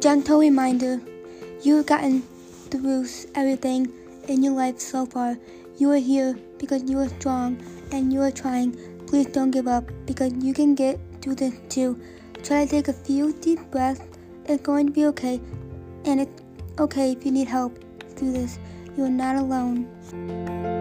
gentle reminder you have gotten through everything in your life so far. You are here because you are strong and you are trying. Please don't give up because you can get through this too. Try to take a few deep breaths. It's going to be okay. And it's okay if you need help through this. You are not alone.